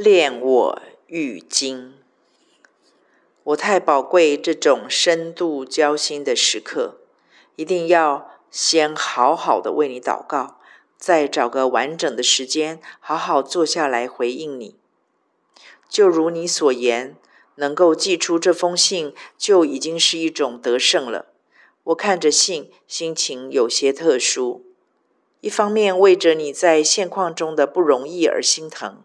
恋我愈精。我太宝贵这种深度交心的时刻，一定要先好好的为你祷告，再找个完整的时间，好好坐下来回应你。就如你所言，能够寄出这封信，就已经是一种得胜了。我看着信，心情有些特殊，一方面为着你在现况中的不容易而心疼。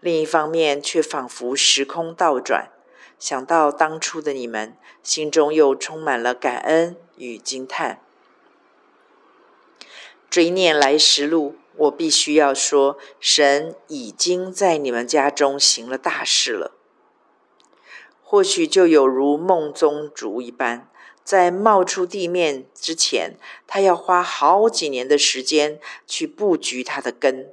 另一方面，却仿佛时空倒转，想到当初的你们，心中又充满了感恩与惊叹。追念来时路，我必须要说，神已经在你们家中行了大事了。或许就有如梦中竹一般，在冒出地面之前，他要花好几年的时间去布局他的根。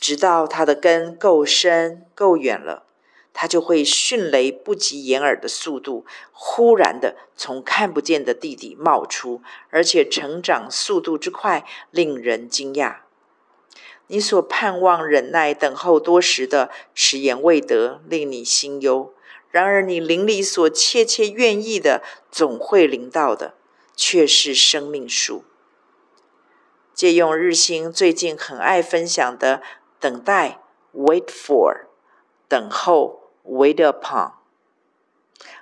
直到它的根够深够远了，它就会迅雷不及掩耳的速度，忽然的从看不见的地底冒出，而且成长速度之快，令人惊讶。你所盼望、忍耐、等候多时的迟延未得，令你心忧；然而你灵里所切切愿意的，总会临到的，却是生命树。借用日新最近很爱分享的。等待，wait for；等候，wait upon。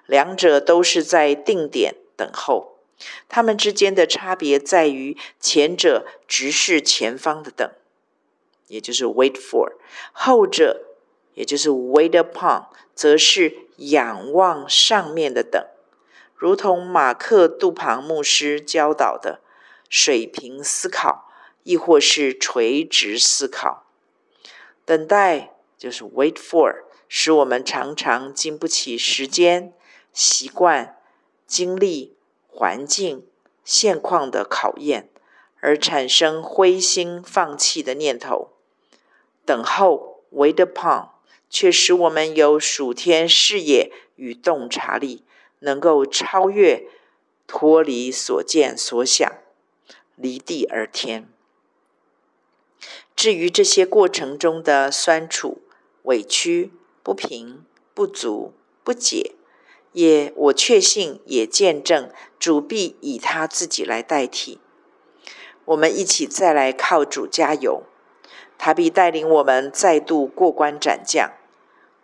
两者都是在定点等候，它们之间的差别在于，前者直视前方的等，也就是 wait for；后者，也就是 wait upon，则是仰望上面的等，如同马克·杜庞牧师教导的水平思考，亦或是垂直思考。等待就是 wait for，使我们常常经不起时间、习惯、经历、环境、现况的考验，而产生灰心放弃的念头。等候 wait upon，却使我们有数天视野与洞察力，能够超越、脱离所见所想，离地而天。至于这些过程中的酸楚、委屈、不平、不足、不解，也我确信也见证主必以他自己来代替。我们一起再来靠主加油，他必带领我们再度过关斩将。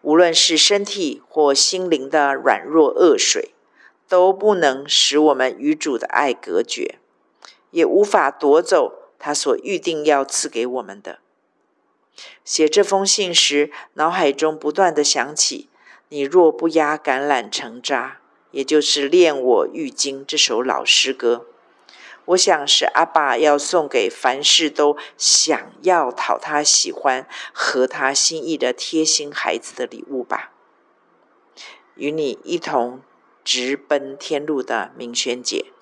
无论是身体或心灵的软弱恶水，都不能使我们与主的爱隔绝，也无法夺走。他所预定要赐给我们的。写这封信时，脑海中不断的想起“你若不压橄榄成渣”，也就是“恋我愈精”这首老诗歌。我想是阿爸要送给凡事都想要讨他喜欢、合他心意的贴心孩子的礼物吧。与你一同直奔天路的明轩姐。